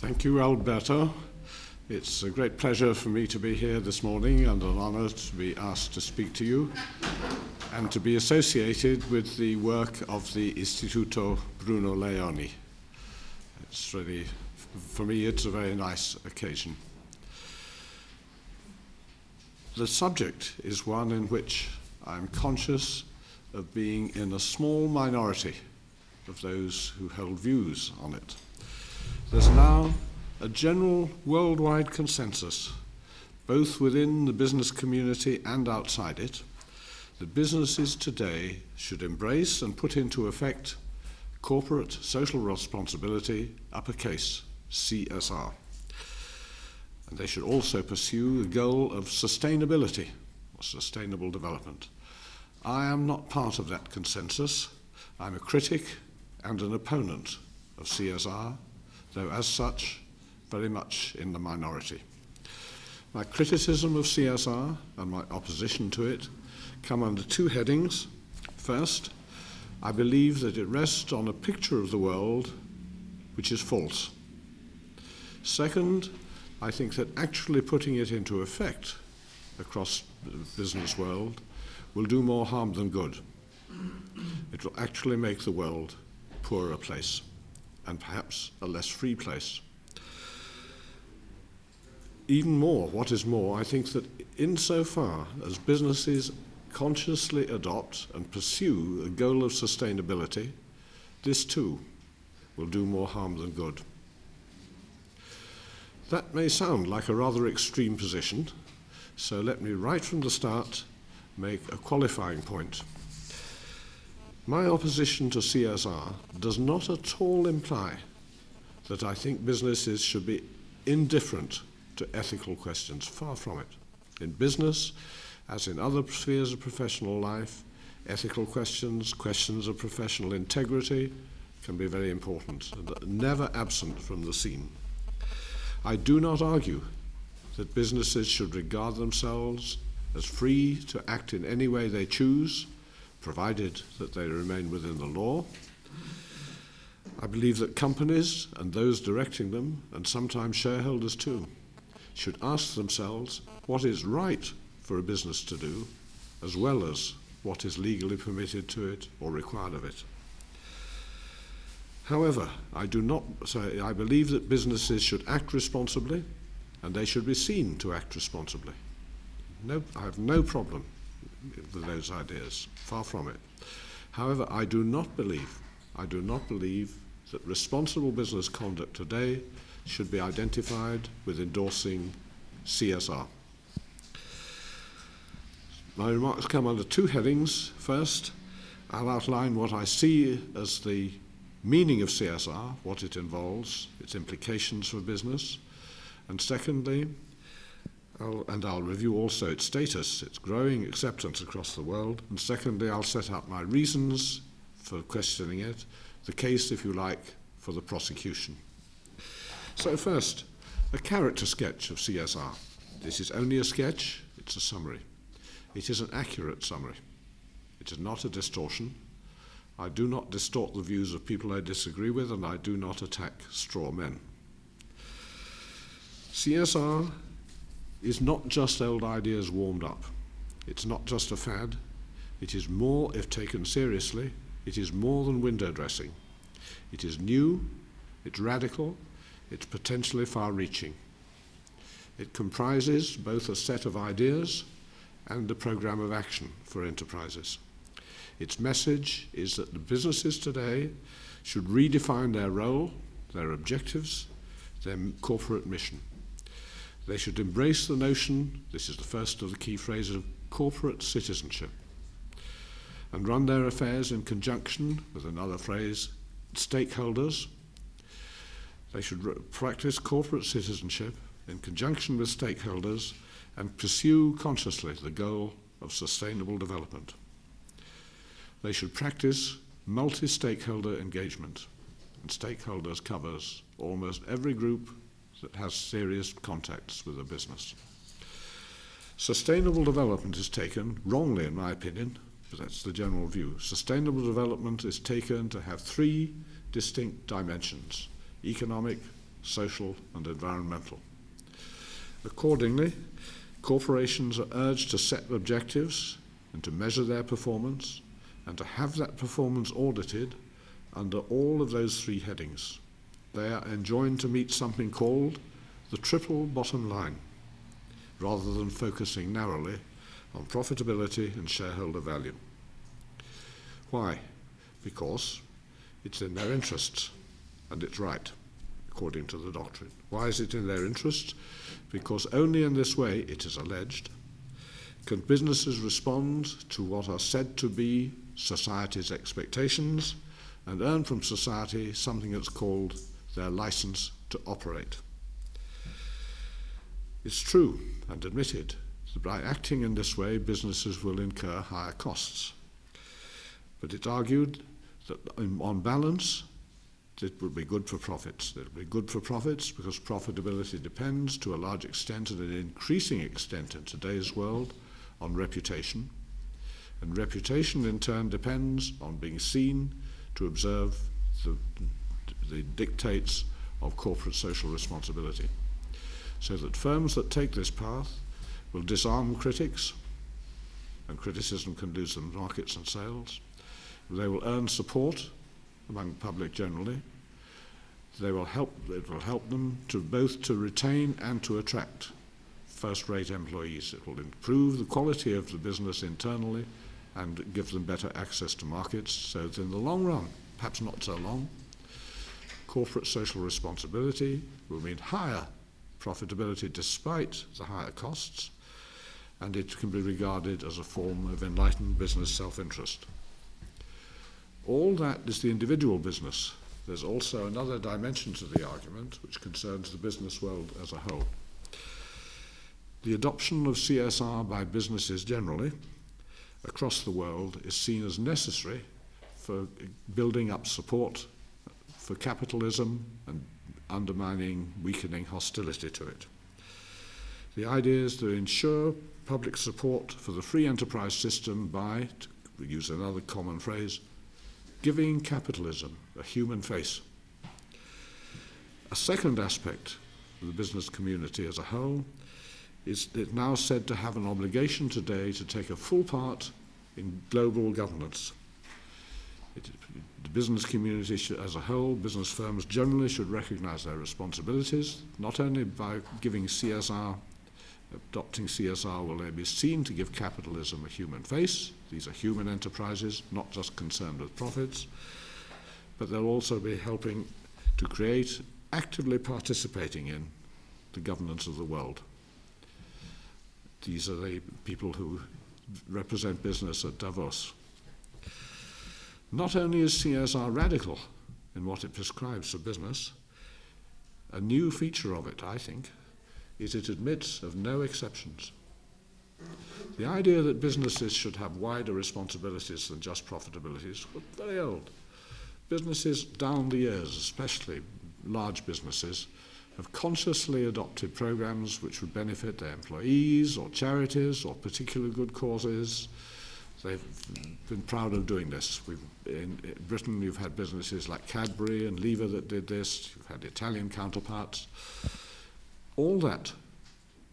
Thank you, Alberto. It's a great pleasure for me to be here this morning and an honor to be asked to speak to you and to be associated with the work of the Istituto Bruno Leoni. It's really, for me, it's a very nice occasion. The subject is one in which I'm conscious of being in a small minority of those who hold views on it. There's now a general worldwide consensus, both within the business community and outside it, that businesses today should embrace and put into effect corporate social responsibility, uppercase CSR. And they should also pursue the goal of sustainability or sustainable development. I am not part of that consensus. I'm a critic and an opponent of CSR, though as such, very much in the minority. My criticism of CSR and my opposition to it come under two headings. First, I believe that it rests on a picture of the world which is false. Second, I think that actually putting it into effect across the business world will do more harm than good. It will actually make the world a poorer place and perhaps a less free place. Even more, what is more, I think that insofar as businesses consciously adopt and pursue a goal of sustainability, this too will do more harm than good. That may sound like a rather extreme position, so let me right from the start make a qualifying point. My opposition to CSR does not at all imply that I think businesses should be indifferent to ethical questions. Far from it. In business, as in other spheres of professional life, ethical questions, questions of professional integrity, can be very important and never absent from the scene. I do not argue that businesses should regard themselves as free to act in any way they choose, provided that they remain within the law. I believe that companies and those directing them, and sometimes shareholders too, should ask themselves what is right for a business to do, as well as what is legally permitted to it or required of it. However, I do not say I believe that businesses should act responsibly and they should be seen to act responsibly. No, I have no problem those ideas, far from it. However, I do not believe, I do not believe that responsible business conduct today should be identified with endorsing CSR. My remarks come under two headings. First, I'll outline what I see as the meaning of CSR, what it involves, its implications for business. And secondly, I'll, and I'll review also its status, its growing acceptance across the world. And secondly, I'll set out my reasons for questioning it, the case, if you like, for the prosecution. So, first, a character sketch of CSR. This is only a sketch, it's a summary. It is an accurate summary. It is not a distortion. I do not distort the views of people I disagree with, and I do not attack straw men. CSR is not just old ideas warmed up. It's not just a fad. It is more, if taken seriously, it is more than window dressing. It is new, it's radical, it's potentially far reaching. It comprises both a set of ideas and a program of action for enterprises. Its message is that the businesses today should redefine their role, their objectives, their corporate mission. They should embrace the notion, this is the first of the key phrases, of corporate citizenship, and run their affairs in conjunction with another phrase, stakeholders. They should practice corporate citizenship in conjunction with stakeholders and pursue consciously the goal of sustainable development. They should practice multi stakeholder engagement, and stakeholders covers almost every group that has serious contacts with a business. Sustainable development is taken, wrongly in my opinion, but that's the general view. Sustainable development is taken to have three distinct dimensions economic, social, and environmental. Accordingly, corporations are urged to set objectives and to measure their performance and to have that performance audited under all of those three headings. They are enjoined to meet something called the triple bottom line, rather than focusing narrowly on profitability and shareholder value. Why? Because it's in their interests and it's right, according to the doctrine. Why is it in their interests? Because only in this way, it is alleged, can businesses respond to what are said to be society's expectations and earn from society something that's called their license to operate. It's true and admitted that by acting in this way, businesses will incur higher costs. But it's argued that on balance, it will be good for profits. It will be good for profits because profitability depends to a large extent and an increasing extent in today's world on reputation. And reputation in turn depends on being seen to observe the, the dictates of corporate social responsibility. So that firms that take this path will disarm critics, and criticism can lose them markets and sales. They will earn support among the public generally. They will help, it will help them to both to retain and to attract first-rate employees. It will improve the quality of the business internally and give them better access to markets so that in the long run, perhaps not so long, corporate social responsibility will mean higher profitability despite the higher costs, and it can be regarded as a form of enlightened business self-interest. All that is the individual business. There's also another dimension to the argument which concerns the business world as a whole. The adoption of CSR by businesses generally across the world is seen as necessary for building up support for capitalism and undermining, weakening hostility to it. The idea is to ensure public support for the free enterprise system by, to use another common phrase, giving capitalism a human face. A second aspect of the business community as a whole is now said to have an obligation today to take a full part in global governance. It, the business community should, as a whole, business firms generally should recognize their responsibilities, not only by giving CSR, adopting CSR will they be seen to give capitalism a human face. These are human enterprises, not just concerned with profits, but they'll also be helping to create, actively participating in the governance of the world. These are the people who represent business at Davos. Not only is CSR radical in what it prescribes for business, a new feature of it, I think, is it admits of no exceptions. The idea that businesses should have wider responsibilities than just profitability is very old. Businesses down the years, especially large businesses, have consciously adopted programs which would benefit their employees or charities or particular good causes. They've been proud of doing this. We've, in Britain, you've had businesses like Cadbury and Lever that did this. You've had Italian counterparts. All that,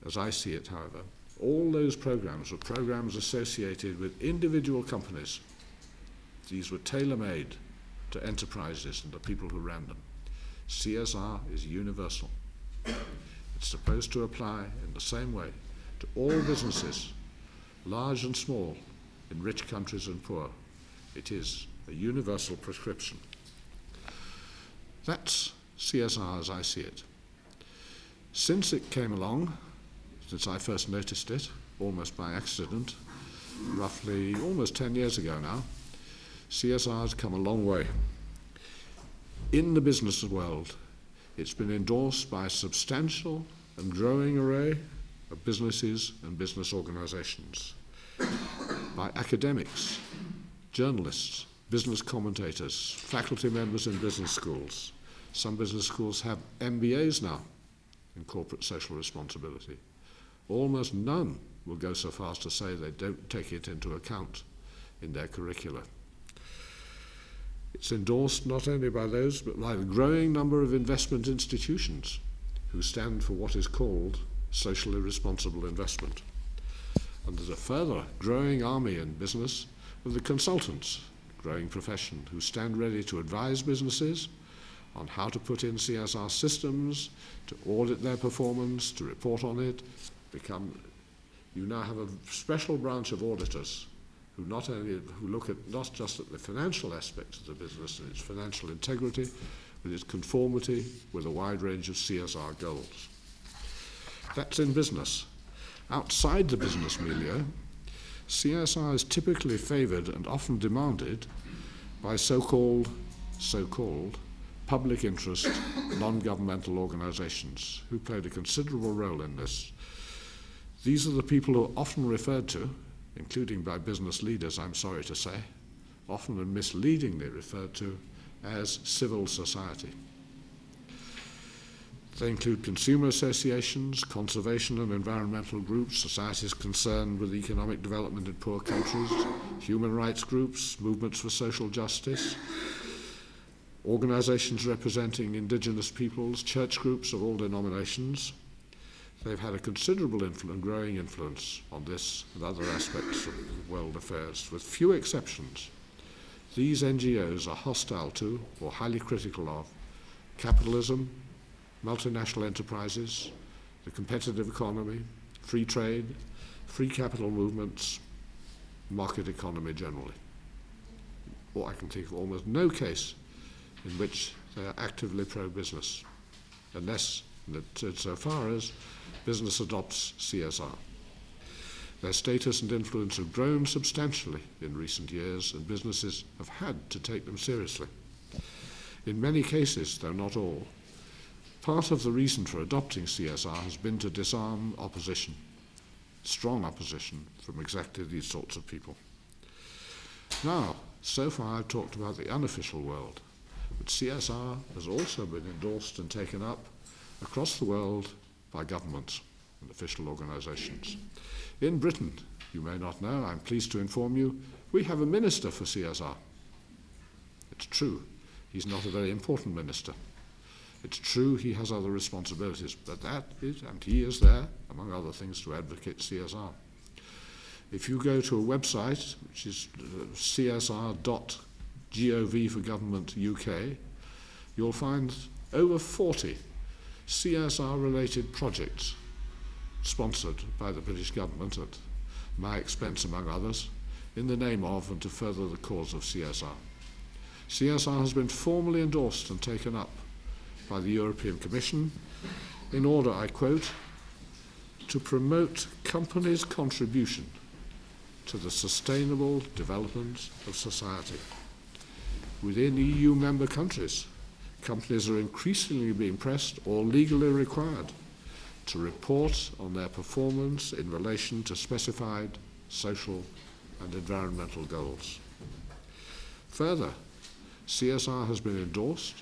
as I see it, however, all those programs were programs associated with individual companies. These were tailor-made to enterprises and the people who ran them. CSR is universal. It's supposed to apply in the same way to all businesses, large and small, in rich countries and poor. It is a universal prescription. That's CSR as I see it. Since it came along, since I first noticed it, almost by accident, roughly almost 10 years ago now, CSR has come a long way in the business world, it's been endorsed by a substantial and growing array of businesses and business organizations, by academics, journalists, business commentators, faculty members in business schools. Some business schools have MBAs now in corporate social responsibility. Almost none will go so far as to say they don't take it into account in their curricula. It's endorsed not only by those, but by the growing number of investment institutions who stand for what is called socially responsible investment. And there's a further growing army in business of the consultants, growing profession, who stand ready to advise businesses on how to put in CSR systems, to audit their performance, to report on it. Become, you now have a special branch of auditors who not only who look at not just at the financial aspects of the business and its financial integrity, but its conformity with a wide range of CSR goals. That's in business. Outside the business milieu, CSR is typically favoured and often demanded by so-called so-called public interest non-governmental organisations who played a considerable role in this. These are the people who are often referred to, including by business leaders, I'm sorry to say, often and misleadingly referred to as civil society. They include consumer associations, conservation and environmental groups, societies concerned with economic development in poor countries, human rights groups, movements for social justice, organizations representing indigenous peoples, church groups of all denominations. They've had a considerable influence, growing influence on this and other aspects of world affairs, with few exceptions. These NGOs are hostile to or highly critical of capitalism, multinational enterprises, the competitive economy, free trade, free capital movements, market economy generally. Or I can think of almost no case in which they are actively pro business, unless, so far as business adopts CSR. Their status and influence have grown substantially in recent years, and businesses have had to take them seriously. In many cases, though not all, part of the reason for adopting CSR has been to disarm opposition, strong opposition from exactly these sorts of people. Now, so far I've talked about the unofficial world, but CSR has also been endorsed and taken up across the world by governments and official organisations. In Britain, you may not know, I'm pleased to inform you, we have a minister for CSR. It's true, he's not a very important minister. It's true he has other responsibilities, but that is, and he is there, among other things, to advocate CSR. If you go to a website, which is uh, csr.gov for government UK, you'll find over 40 CSR related projects sponsored by the British government at my expense, among others, in the name of and to further the cause of CSR. CSR has been formally endorsed and taken up by the European Commission in order, I quote, to promote companies' contribution to the sustainable development of society. Within EU member countries, companies are increasingly being pressed or legally required to report on their performance in relation to specified social and environmental goals. Further, CSR has been endorsed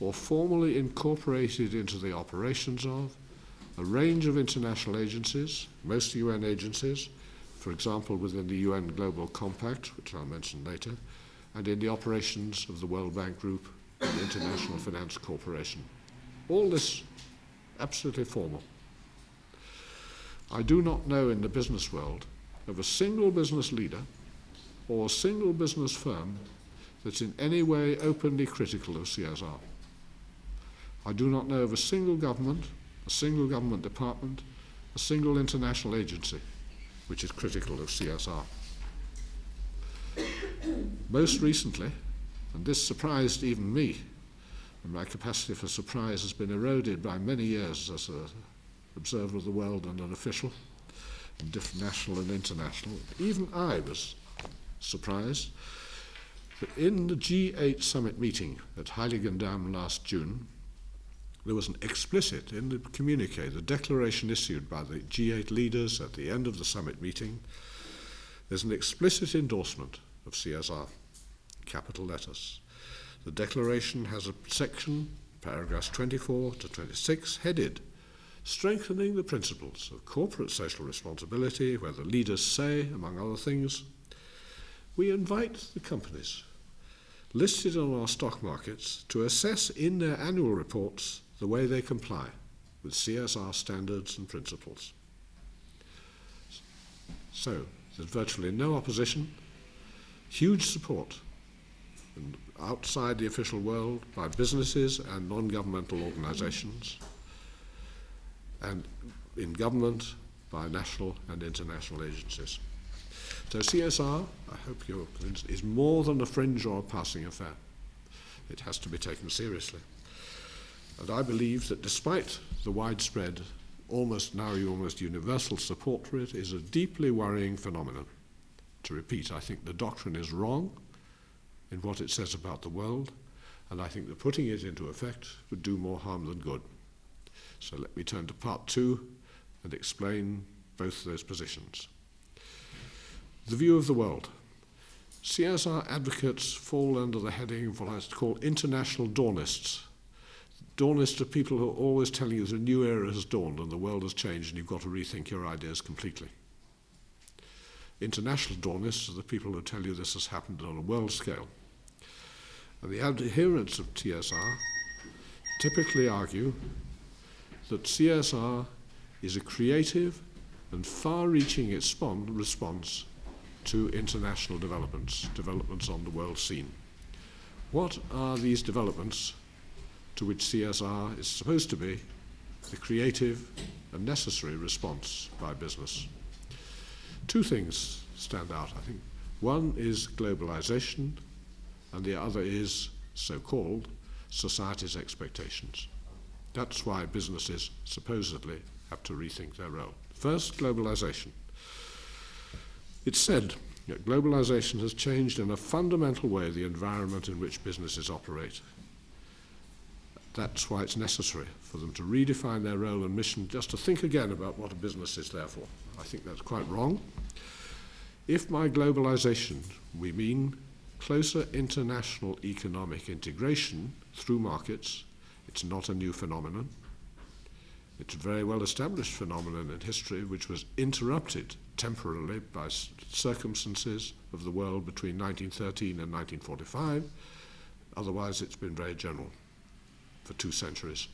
or formally incorporated into the operations of a range of international agencies, most UN agencies, for example, within the UN Global Compact, which I'll mention later, and in the operations of the World Bank Group and the International Finance Corporation. All this absolutely formal. I do not know in the business world of a single business leader or a single business firm that's in any way openly critical of CSR. I do not know of a single government, a single government department, a single international agency which is critical of CSR. Most recently, and this surprised even me, and my capacity for surprise has been eroded by many years as an observer of the world and an official, in different national and international. Even I was surprised that in the G8 summit meeting at Heiligendamm last June, there was an explicit in the communique, the declaration issued by the G8 leaders at the end of the summit meeting, there's an explicit endorsement of CSR, capital letters. The declaration has a section, paragraphs 24 to 26, headed Strengthening the principles of corporate social responsibility, where the leaders say, among other things, we invite the companies listed on our stock markets to assess in their annual reports the way they comply with CSR standards and principles. So, there's virtually no opposition, huge support outside the official world by businesses and non governmental organizations, and in government by national and international agencies. So CSR, I hope you're convinced, is more than a fringe or a passing affair. It has to be taken seriously. And I believe that despite the widespread, almost now almost universal support for it, is a deeply worrying phenomenon. To repeat, I think the doctrine is wrong in what it says about the world, and I think that putting it into effect would do more harm than good. So let me turn to part two and explain both those positions. The view of the world. CSR advocates fall under the heading of what I call international dawnists. Dawnists are people who are always telling you that a new era has dawned and the world has changed and you've got to rethink your ideas completely. International dawnists are the people who tell you this has happened on a world scale. And the adherents of CSR typically argue that CSR is a creative and far reaching response to international developments, developments on the world scene. What are these developments to which CSR is supposed to be the creative and necessary response by business? Two things stand out, I think. One is globalization, and the other is so called society's expectations. That's why businesses supposedly have to rethink their role. First, globalization. It's said that globalization has changed in a fundamental way the environment in which businesses operate. That's why it's necessary for them to redefine their role and mission, just to think again about what a business is there for. I think that's quite wrong. If by globalization we mean closer international economic integration through markets, it's not a new phenomenon. It's a very well established phenomenon in history which was interrupted temporarily by circumstances of the world between 1913 and 1945. Otherwise, it's been very general for two centuries,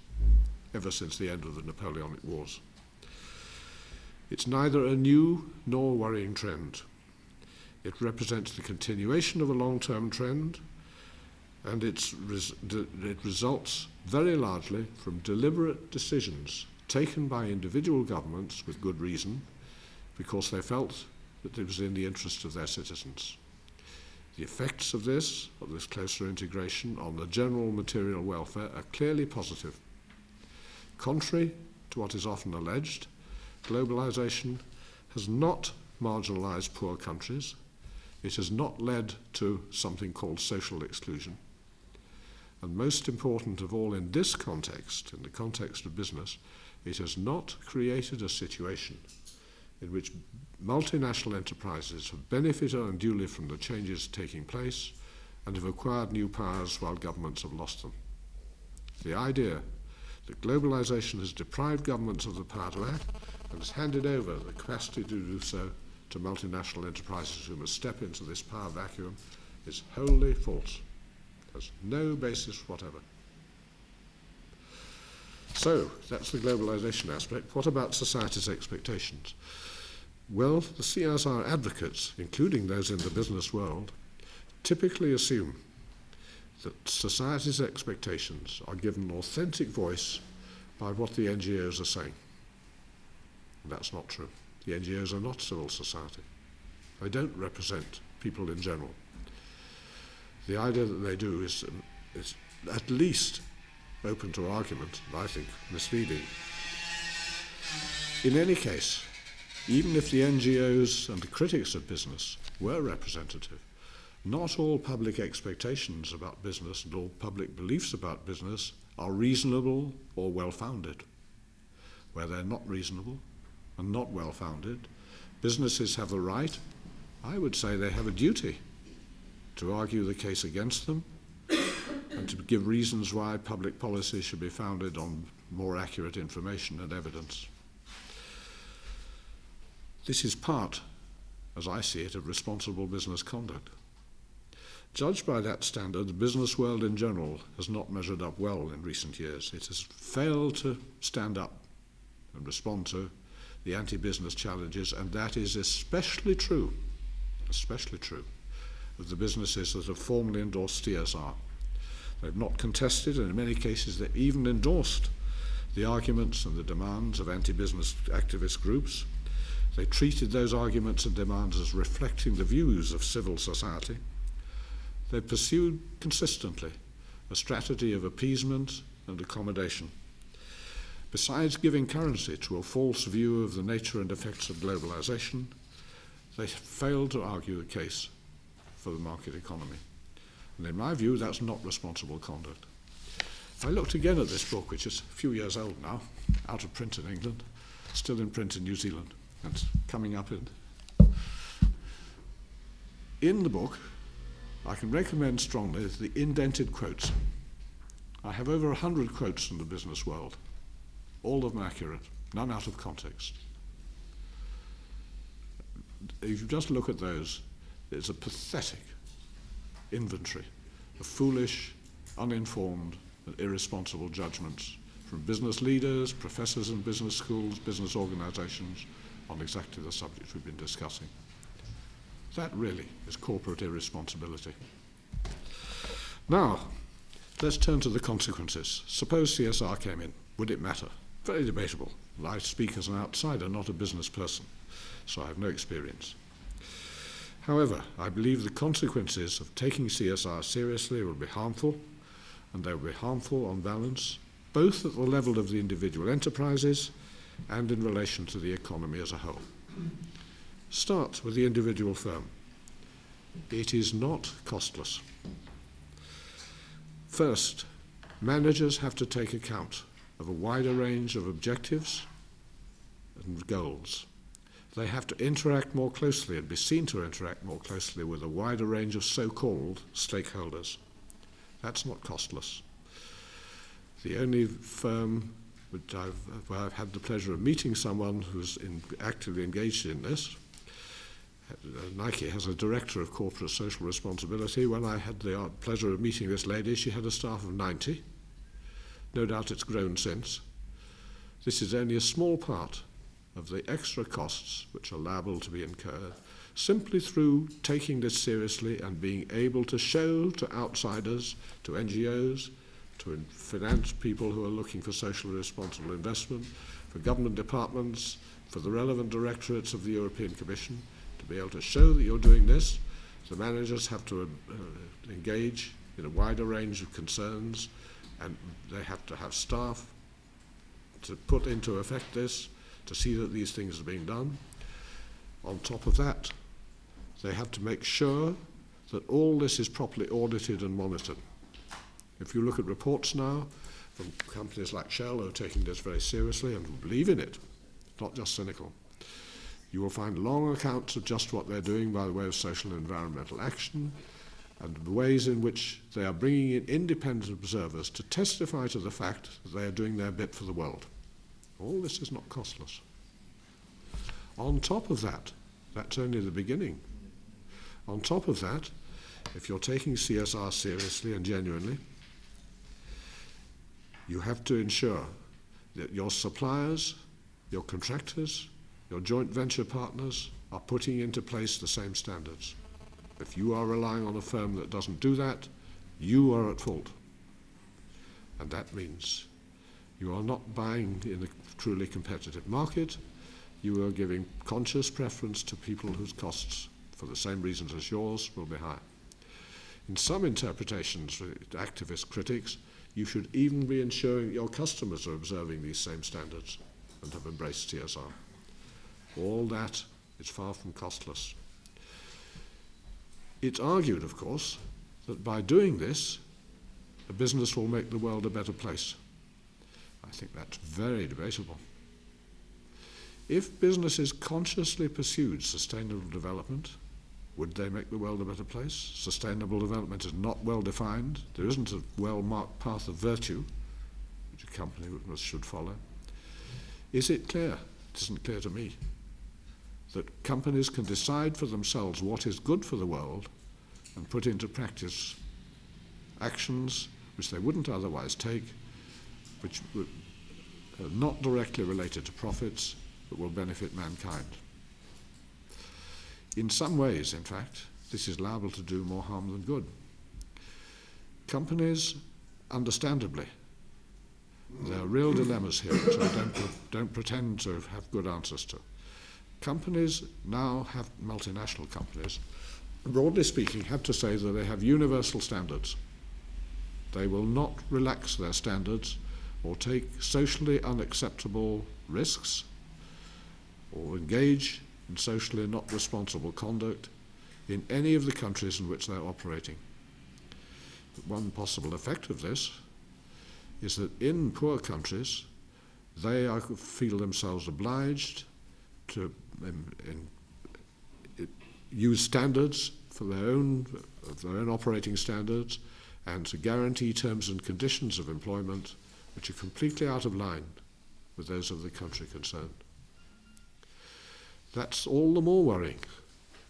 ever since the end of the Napoleonic Wars. It's neither a new nor worrying trend. It represents the continuation of a long term trend, and res- it results very largely from deliberate decisions taken by individual governments with good reason because they felt that it was in the interest of their citizens. The effects of this, of this closer integration, on the general material welfare are clearly positive. Contrary to what is often alleged, globalization has not marginalized poor countries. It has not led to something called social exclusion. And most important of all in this context, in the context of business, it has not created a situation in which multinational enterprises have benefited unduly from the changes taking place and have acquired new powers while governments have lost them. The idea that globalization has deprived governments of the power to act and has handed over the capacity to do so to multinational enterprises who must step into this power vacuum is wholly false. Has no basis whatever. So, that's the globalization aspect. What about society's expectations? Well, the CSR advocates, including those in the business world, typically assume that society's expectations are given an authentic voice by what the NGOs are saying. That's not true. The NGOs are not civil society. They don't represent people in general. The idea that they do is, um, is at least open to argument, and I think misleading. In any case, even if the NGOs and the critics of business were representative, not all public expectations about business and all public beliefs about business are reasonable or well founded. Where they're not reasonable and not well founded, businesses have a right, I would say they have a duty, to argue the case against them and to give reasons why public policy should be founded on more accurate information and evidence. This is part, as I see it, of responsible business conduct. Judged by that standard, the business world in general has not measured up well in recent years. It has failed to stand up and respond to the anti business challenges, and that is especially true, especially true of the businesses that have formally endorsed CSR. They've not contested, and in many cases, they've even endorsed the arguments and the demands of anti business activist groups. They treated those arguments and demands as reflecting the views of civil society. They pursued consistently a strategy of appeasement and accommodation. Besides giving currency to a false view of the nature and effects of globalization, they failed to argue the case for the market economy. And in my view, that's not responsible conduct. If I looked again at this book, which is a few years old now, out of print in England, still in print in New Zealand, and coming up in. In the book, I can recommend strongly the indented quotes. I have over a hundred quotes from the business world, all of them accurate, none out of context. If you just look at those, it's a pathetic inventory of foolish, uninformed, and irresponsible judgments from business leaders, professors in business schools, business organizations on exactly the subject we've been discussing. That really is corporate irresponsibility. Now, let's turn to the consequences. Suppose CSR came in. Would it matter? Very debatable. I speak as an outsider, not a business person, so I have no experience. However, I believe the consequences of taking CSR seriously will be harmful, and they will be harmful on balance, both at the level of the individual enterprises and in relation to the economy as a whole. Start with the individual firm. It is not costless. First, managers have to take account of a wider range of objectives and goals. They have to interact more closely and be seen to interact more closely with a wider range of so called stakeholders. That's not costless. The only firm which I've, I've had the pleasure of meeting someone who's in, actively engaged in this, uh, Nike has a director of corporate social responsibility. When I had the pleasure of meeting this lady, she had a staff of 90. No doubt it's grown since. This is only a small part of the extra costs which are liable to be incurred simply through taking this seriously and being able to show to outsiders, to NGOs, to finance people who are looking for socially responsible investment, for government departments, for the relevant directorates of the European Commission, to be able to show that you're doing this. The managers have to uh, engage in a wider range of concerns, and they have to have staff to put into effect this to see that these things are being done. On top of that, they have to make sure that all this is properly audited and monitored. If you look at reports now from companies like Shell who are taking this very seriously and believe in it, not just cynical, you will find long accounts of just what they're doing by the way of social and environmental action and the ways in which they are bringing in independent observers to testify to the fact that they are doing their bit for the world. All this is not costless. On top of that, that's only the beginning. On top of that, if you're taking CSR seriously and genuinely, you have to ensure that your suppliers, your contractors, your joint venture partners are putting into place the same standards. If you are relying on a firm that doesn't do that, you are at fault. And that means you are not buying in a truly competitive market. You are giving conscious preference to people whose costs, for the same reasons as yours, will be high. In some interpretations, activist critics, you should even be ensuring your customers are observing these same standards and have embraced CSR. All that is far from costless. It's argued, of course, that by doing this, a business will make the world a better place. I think that's very debatable. If businesses consciously pursued sustainable development, would they make the world a better place? Sustainable development is not well defined. There isn't a well marked path of virtue which a company should follow. Is it clear? It isn't clear to me. That companies can decide for themselves what is good for the world and put into practice actions which they wouldn't otherwise take, which are uh, not directly related to profits, but will benefit mankind. In some ways, in fact, this is liable to do more harm than good. Companies, understandably, there are real dilemmas here, which I don't, don't pretend to have good answers to. Companies now have, multinational companies, broadly speaking, have to say that they have universal standards. They will not relax their standards or take socially unacceptable risks or engage in socially not responsible conduct in any of the countries in which they're operating. But one possible effect of this is that in poor countries, they are, feel themselves obliged to um, in, in, use standards for their own, their own operating standards and to guarantee terms and conditions of employment which are completely out of line with those of the country concerned. That's all the more worrying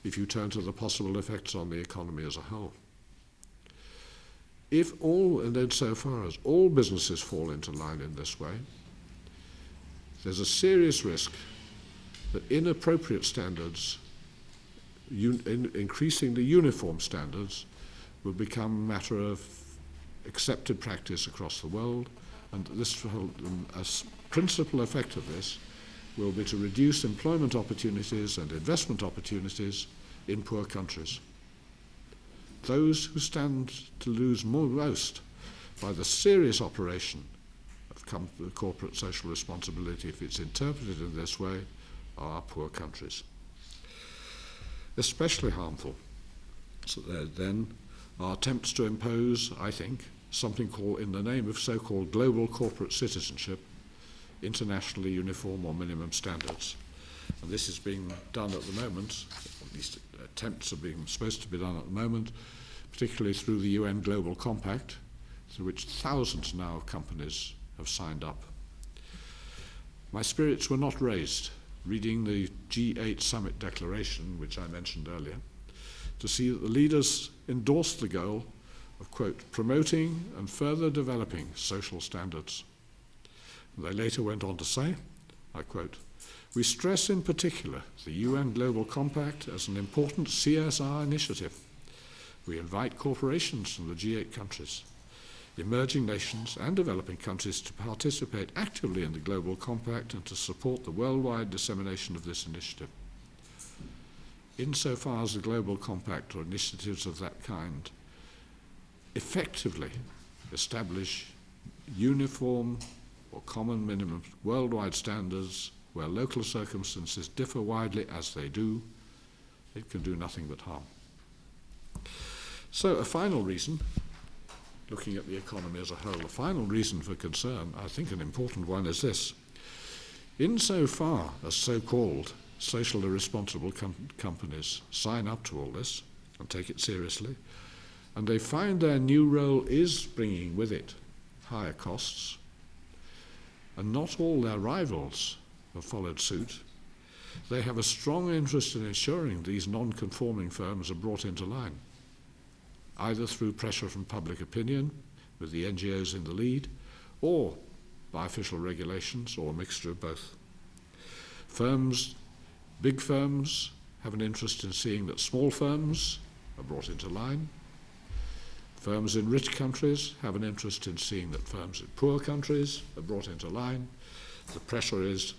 if you turn to the possible effects on the economy as a whole. If all, and then so far as all businesses fall into line in this way, there's a serious risk that inappropriate standards, un, in, increasingly uniform standards, will become a matter of accepted practice across the world, and this um, a principal effect of this will be to reduce employment opportunities and investment opportunities in poor countries. Those who stand to lose most by the serious operation of corporate social responsibility, if it's interpreted in this way, are poor countries. Especially harmful so then are attempts to impose, I think, something called, in the name of so called global corporate citizenship, internationally uniform or minimum standards. And this is being done at the moment, at least attempts are being supposed to be done at the moment, particularly through the UN Global Compact, through which thousands now of companies have signed up. My spirits were not raised reading the G8 summit declaration, which I mentioned earlier, to see that the leaders endorsed the goal of, quote, promoting and further developing social standards. They later went on to say, I quote, we stress in particular the UN Global Compact as an important CSR initiative. We invite corporations from the G8 countries, emerging nations, and developing countries to participate actively in the Global Compact and to support the worldwide dissemination of this initiative. Insofar as the Global Compact or initiatives of that kind effectively establish uniform or common minimum worldwide standards where local circumstances differ widely as they do, it can do nothing but harm. So, a final reason, looking at the economy as a whole, a final reason for concern, I think an important one, is this. Insofar as so called socially responsible com- companies sign up to all this and take it seriously, and they find their new role is bringing with it higher costs, and not all their rivals have followed suit. They have a strong interest in ensuring these non conforming firms are brought into line, either through pressure from public opinion, with the NGOs in the lead, or by official regulations, or a mixture of both. Firms, big firms, have an interest in seeing that small firms are brought into line. Firms in rich countries have an interest in seeing that firms in poor countries are brought into line. The pressure is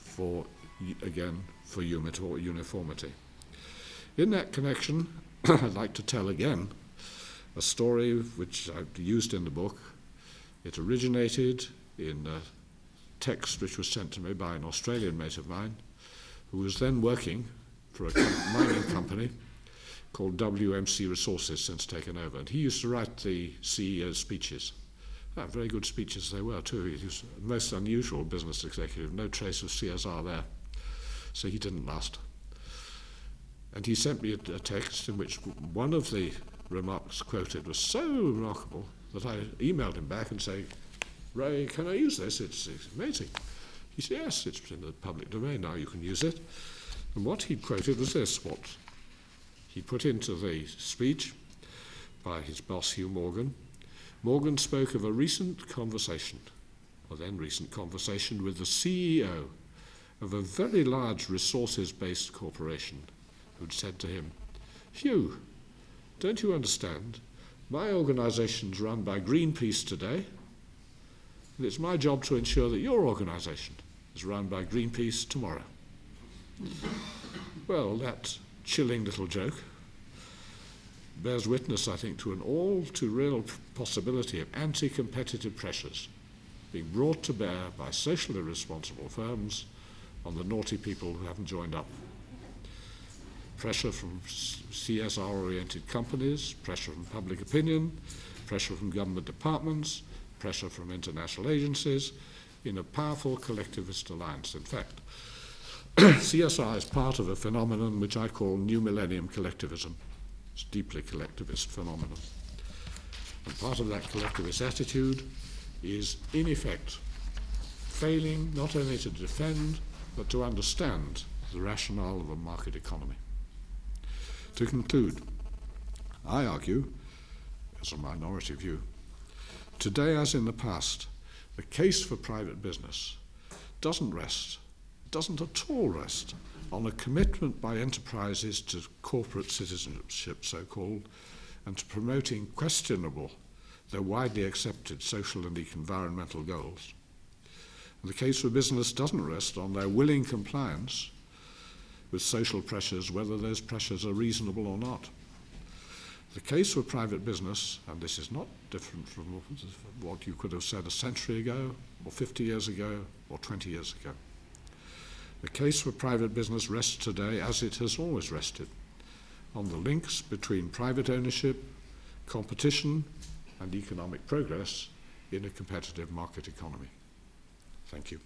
for, again, for uniformity. In that connection, I'd like to tell again a story which I've used in the book. It originated in a text which was sent to me by an Australian mate of mine who was then working for a mining company called WMC Resources since taken over. And he used to write the CEO's speeches. Ah, very good speeches they were, too. He was a most unusual business executive, no trace of CSR there. So he didn't last. And he sent me a, a text in which one of the remarks quoted was so remarkable that I emailed him back and said, Ray, can I use this? It's, it's amazing. He said, Yes, it's in the public domain now, you can use it. And what he quoted was this what he put into the speech by his boss Hugh Morgan, Morgan spoke of a recent conversation, or then recent conversation, with the CEO of a very large resources based corporation who'd said to him, Hugh, don't you understand? My organization's run by Greenpeace today, and it's my job to ensure that your organization is run by Greenpeace tomorrow. well, that chilling little joke bears witness, I think, to an all too real possibility of anti competitive pressures being brought to bear by socially responsible firms on the naughty people who haven't joined up. Pressure from CSR oriented companies, pressure from public opinion, pressure from government departments, pressure from international agencies in a powerful collectivist alliance. In fact, CSR is part of a phenomenon which I call New Millennium collectivism. It's a deeply collectivist phenomenon. And part of that collectivist attitude is, in effect, failing not only to defend but to understand the rationale of a market economy. To conclude, I argue, as a minority view, today as in the past, the case for private business doesn't rest, doesn't at all rest on a commitment by enterprises to corporate citizenship, so called, and to promoting questionable, though widely accepted, social and environmental goals. And the case for business doesn't rest on their willing compliance with social pressures, whether those pressures are reasonable or not. The case for private business, and this is not different from what you could have said a century ago, or 50 years ago, or 20 years ago. The case for private business rests today, as it has always rested, on the links between private ownership, competition, and economic progress in a competitive market economy. Thank you.